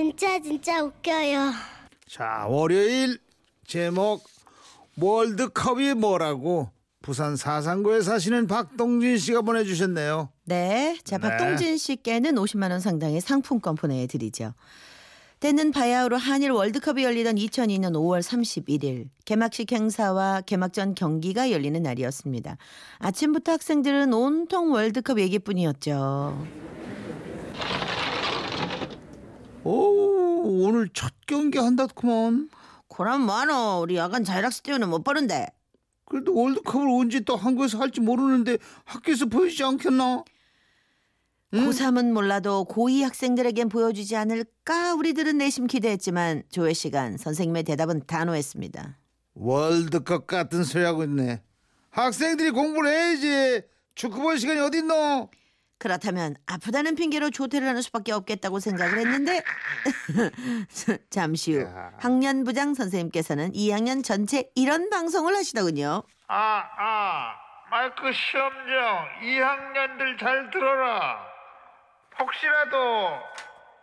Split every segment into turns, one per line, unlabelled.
진짜 진짜 웃겨요.
자, 월요일 제목 월드컵이 뭐라고 부산 사상구에 사시는 박동진 씨가 보내주셨네요.
네. 자,
네.
박동진 씨께는 50만 원 상당의 상품권 보내드리죠. 때는 바야흐로 한일 월드컵이 열리던 2002년 5월 31일 개막식 행사와 개막전 경기가 열리는 날이었습니다. 아침부터 학생들은 온통 월드컵 얘기뿐이었죠.
오, 오늘 첫 경기 한다구먼.
그럼 뭐하노 우리 야간 자율학습 때문에 못 보는데
그래도 월드컵을 언제 또 한국에서 할지 모르는데 학교에서 보여주지 않겠나?
고3은 몰라도 고2 학생들에겐 보여주지 않을까 우리들은 내심 기대했지만 조회 시간 선생님의 대답은 단호했습니다.
월드컵 같은 소리 하고 있네. 학생들이 공부를 해야지. 축구 볼 시간이 어딨노?
그렇다면 아프다는 핑계로 조퇴를 하는 수밖에 없겠다고 생각을 했는데 잠시 후
야.
학년부장 선생님께서는 2학년 전체 이런 방송을 하시더군요.
아, 아, 마이크 시험장 2학년들 잘 들어라. 혹시라도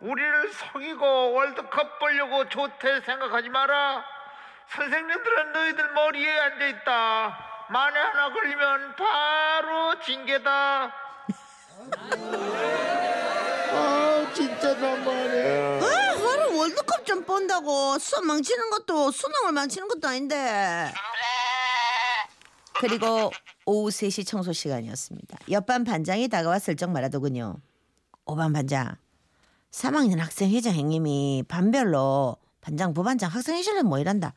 우리를 속이고 월드컵 보려고 좋대 생각하지 마라. 선생님들은 너희들 머리에 앉아있다. 만에 하나 걸리면 바로 징계다.
아, 진짜 너무하네.
아, 하루 월드컵 좀 본다고 수업 망치는 것도 수능을 망치는 것도 아닌데. 그리고 오후 3시 청소 시간이었습니다. 옆반 반장이 다가와 슬쩍 말하더군요. 오반 반장, 3학년 학생 회장 형님이 반별로 반장, 부반장, 학생회실은 뭐 이란다.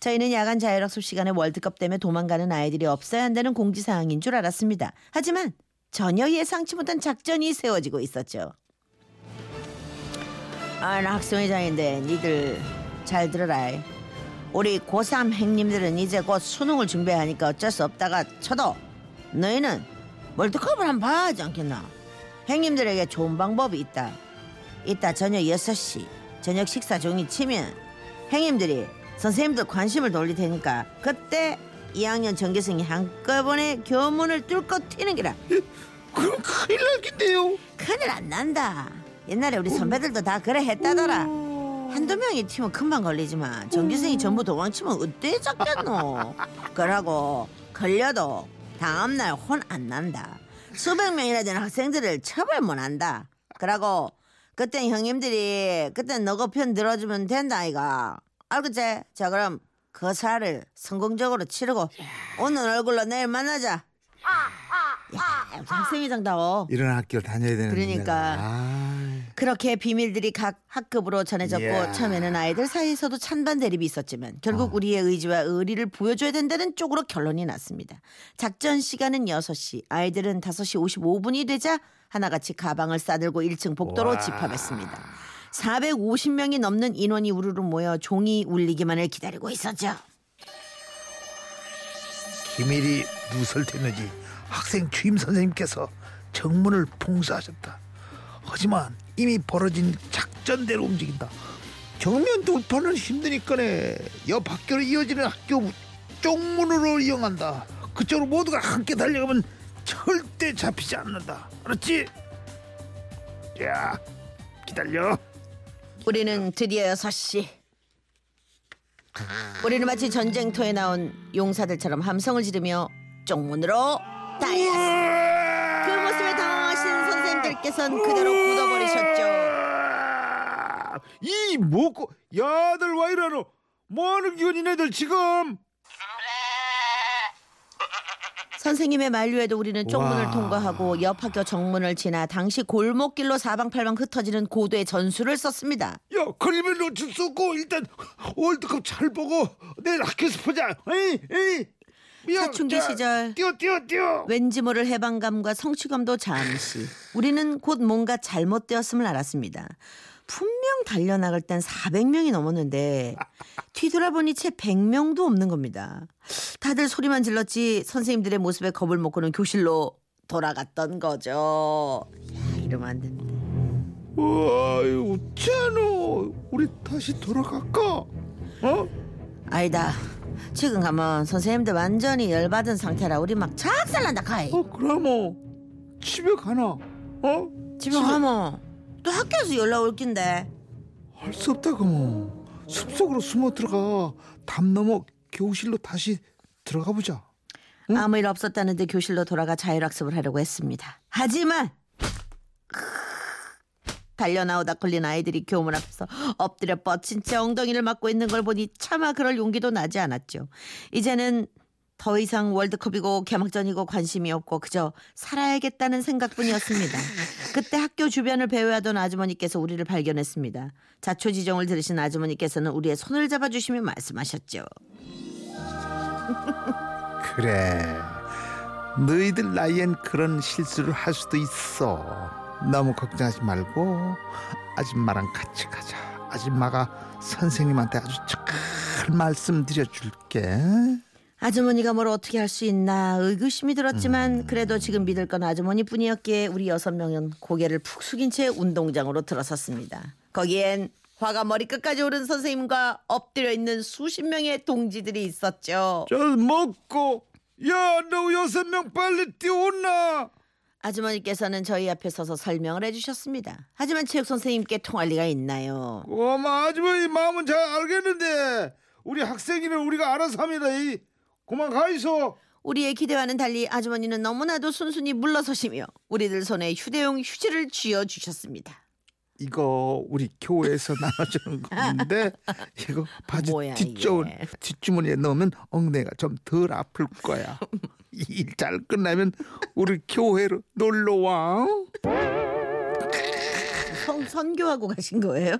저희는 야간 자율학습 시간에 월드컵 때문에 도망가는 아이들이 없어야 한다는 공지사항인 줄 알았습니다. 하지만 전혀 예상치 못한 작전이 세워지고 있었죠. 아, 나 학생회장인데 니들 잘 들어라. 우리 고3 행님들은 이제 곧 수능을 준비하니까 어쩔 수 없다가 쳐도 너희는 월드컵을 한번 봐야 하지 않겠나? 행님들에게 좋은 방법이 있다. 이따 저녁 6시 저녁 식사 종이 치면 행님들이 선생님들 관심을 돌릴 테니까 그때 2학년 전교생이 한꺼번에 교문을 뚫고 튀는 기라.
그럼 큰일 날긴데요.
큰일 안 난다. 옛날에 우리 선배들도 다 그래 했다더라. 한두 명이 튀면 금방 걸리지만 전교생이 전부 도망치면 어때 잡겠노? 그러고 걸려도 다음날 혼 안 난다. 수백 명이나 되는 학생들을 처벌 못 한다. 그러고 그땐 형님들이 그땐 너거 편 들어주면 된다 아이가. 알겠지? 자 그럼 그 살을 성공적으로 치르고 오늘 얼굴로 내일 만나자. 야, 학생회장다워.
이런 학교 다녀야 되는
그러니까.
아,
그렇게 비밀들이 각 학급으로 전해졌고
이야.
처음에는 아이들 사이에서도 찬반 대립이 있었지만 결국 우리의 의지와 의리를 보여줘야 된다는 쪽으로 결론이 났습니다. 작전 시간은 6시, 아이들은 5시 55분이 되자 하나같이 가방을 싸들고 1층 복도로
와.
집합했습니다. 450명이 넘는 인원이 우르르 모여 종이 울리기만을 기다리고 있었죠.
기밀이 누설됐는지 학생 주임 선생님께서 정문을 봉쇄하셨다. 하지만 이미 벌어진 작전대로 움직인다. 정면 돌파는 힘드니까네 옆 학교로 이어지는 학교 쪽문으로 이용한다. 그쪽으로 모두가 함께 달려가면 절대 잡히지 않는다. 알았지? 야, 기다려.
우리는 드디어 6시. 우리는 마치 전쟁터에 나온 용사들처럼 함성을 지르며 쪽문으로 달렸습니다. 그 모습에 당황하신 선생님들께서는 그대로 굳어버리셨죠.
이 뭐고 야들 와 이러노 뭐하는 기운이 네들 지금
선생님의 만류에도 우리는 쪽문을
와.
통과하고 옆 학교 정문을 지나 당시 골목길로 사방팔방 흩어지는 고도의 전술을 썼습니다.
야 걸리면 놓칠 수 없고 일단 월드컵 잘 보고 내일 학교에서 보자 에이 에이
사춘기
자,
시절
뛰어 뛰어 뛰어
왠지 모를 해방감과 성취감도 잠시. 우리는 곧 뭔가 잘못되었음을 알았습니다. 분명 달려나갈 땐 400명이 넘었는데 뒤돌아보니 채 100명도 없는 겁니다. 다들 소리만 질렀지 선생님들의 모습에 겁을 먹고는 교실로 돌아갔던 거죠. 야 이러면 안 되는데.
와 어쩌노 우리 다시 돌아갈까 어
아니다. 지금 가면 선생님들 완전히 열받은 상태라 우리 막 작살난다 카이.
어, 그럼 뭐 집에 가나 어
집에 가면 또 학교에서 연락 올 낀데.
할 수 없다고 뭐 숲속으로 숨어 들어가 담 넘어 교실로 다시 들어가 보자
아무 일 없었다는데 교실로 돌아가 자율학습을 하려고 했습니다. 하지만 달려 나오다 걸린 아이들이 교문 앞에서 엎드려 뻗친 채 엉덩이를 맞고 있는 걸 보니 차마 그럴 용기도 나지 않았죠. 이제는 더 이상 월드컵이고 개막전이고 관심이 없고 그저 살아야겠다는 생각뿐이었습니다. 그때 학교 주변을 배회하던 아주머니께서 우리를 발견했습니다. 자초지종을 들으신 아주머니께서는 우리의 손을 잡아주시며 말씀하셨죠.
그래 너희들 나이엔 그런 실수를 할 수도 있어 너무 걱정하지 말고 아줌마랑 같이 가자 아줌마가 선생님한테 아주 잘 말씀 드려 줄게
아주머니가 뭘 어떻게 할 수 있나 의구심이 들었지만 그래도 지금 믿을 건 아주머니뿐이었기에 우리 여섯 명은 고개를 푹 숙인 채 운동장으로 들어섰습니다. 거기엔 화가 머리끝까지 오른 선생님과 엎드려 있는 수십 명의 동지들이 있었죠.
저 먹고 야 너 여섯 명 빨리 뛰어온나
아주머니께서는 저희 앞에 서서 설명을 해주셨습니다. 하지만 체육 선생님께 통할 리가 있나요?
고마 아주머니 마음은 잘 알겠는데 우리 학생이는 우리가 알아서 합니다 이 가 있어
우리의 기대와는 달리 아주머니는 너무나도 순순히 물러서시며 우리들 손에 휴대용 휴지를 쥐어 주셨습니다.
이거 우리 교회에서 나눠주는 건데 이거 바지
뭐야,
뒷주,
이게.
뒷주머니에 넣으면 엉덩이가 좀 덜 아플 거야 일잘 끝나면 우리 교회로 놀러 와
선, 선교하고 가신 거예요?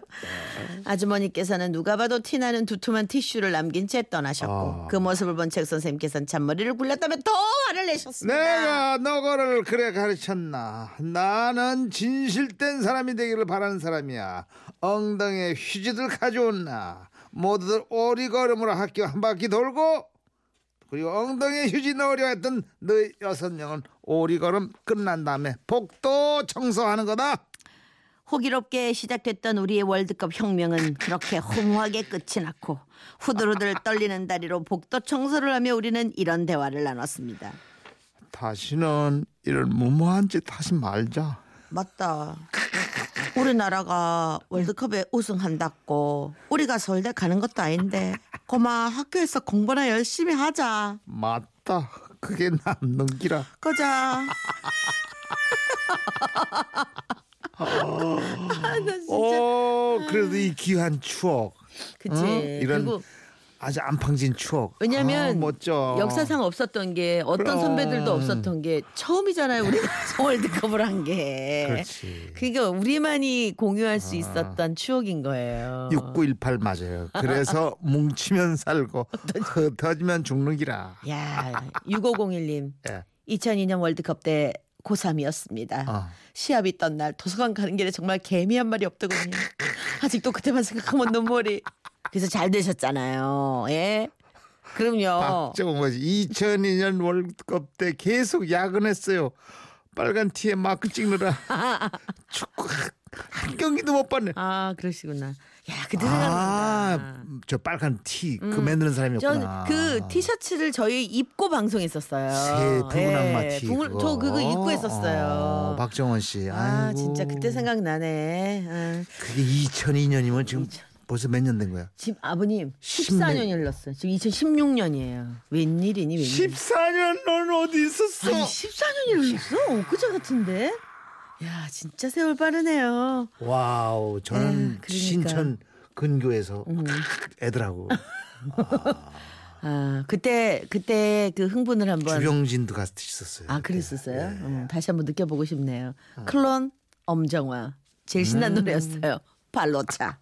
아주머니께서는 누가 봐도 티나는 두툼한 티슈를 남긴 채 떠나셨고
아.
그 모습을 본 책 선생님께서는 잔머리를 굴렸다며 더 화를 내셨습니다.
내가 너거를 그래 가르쳤나 나는 진실된 사람이 되기를 바라는 사람이야 엉덩이에 휴지들 가져온나 모두들 오리걸음으로 학교 한 바퀴 돌고 그리고 엉덩이에 휴지 넣으려 했던 너희 여섯 명은 오리걸음 끝난 다음에 복도 청소하는 거다
호기롭게 시작됐던 우리의 월드컵 혁명은 그렇게 허무하게 끝이 났고 후들후들 떨리는 다리로 복도 청소를 하며 우리는 이런 대화를 나눴습니다.
다시는 이런 무모한 짓 하지 말자
맞다. 우리나라가 월드컵에 우승한다고 우리가 서울대 가는 것도 아닌데 고마 학교에서 공부나 열심히 하자.
맞다 그게 남는 기라
가자.
오 그래도 이 귀한 추억
그치.
어? 이런
그리고
아주 안팡진 추억.
왜냐면
아, 멋져.
역사상 없었던 게 어떤
그럼.
선배들도 없었던 게 처음이잖아요. 우리가 월드컵을 한 게.
그렇지.
그러니까 우리만이 공유할 수 있었던 추억인 거예요.
6918 맞아요. 그래서 뭉치면 살고 흩어지면 죽는 기라.
야, 6501님.
예.
2002년 월드컵 때 고3이었습니다.
어.
시합이 있던 날 도서관 가는 길에 정말 개미 한 마리 없더군요. 아직도 그때만 생각하면 눈물이. 그래서 잘 되셨잖아요. 예. 그럼요.
박정호 씨 2002년 월드컵 때 계속 야근했어요. 빨간 티에 마크 찍느라 축구 한 경기도 못 봤네.
아 그러시구나. 야 그때
아,
생각난다.
저 빨간 티 그 만드는 사람이었구나.
전 그 티셔츠를 저희 입고 방송했었어요.
새 붉은 악마
예,
티.
붕을-
그거.
저 그거 입고 했었어요.
어, 박정원 씨.
아
아이고.
진짜 그때 생각나네. 아,
그게 2002년이면 지금 벌써 몇 년 된 거야?
지금 아버님
십몇-
14년이 흘렀어요. 지금 2016년이에요. 웬일이니 웬일?
14년 넌 어디 있었어?
아니 14년이 흘렀어? 그저 같은데? 야 진짜 세월 빠르네요.
와우, 저는
에휴, 그러니까.
신천 근교에서 애들하고
아 그때 그때 그 흥분을 한번
주병진도 같이 있었어요.
아 그랬었어요. 음, 다시 한번 느껴보고 싶네요. 클론 엄정화 제일 신난 노래였어요. 발로차.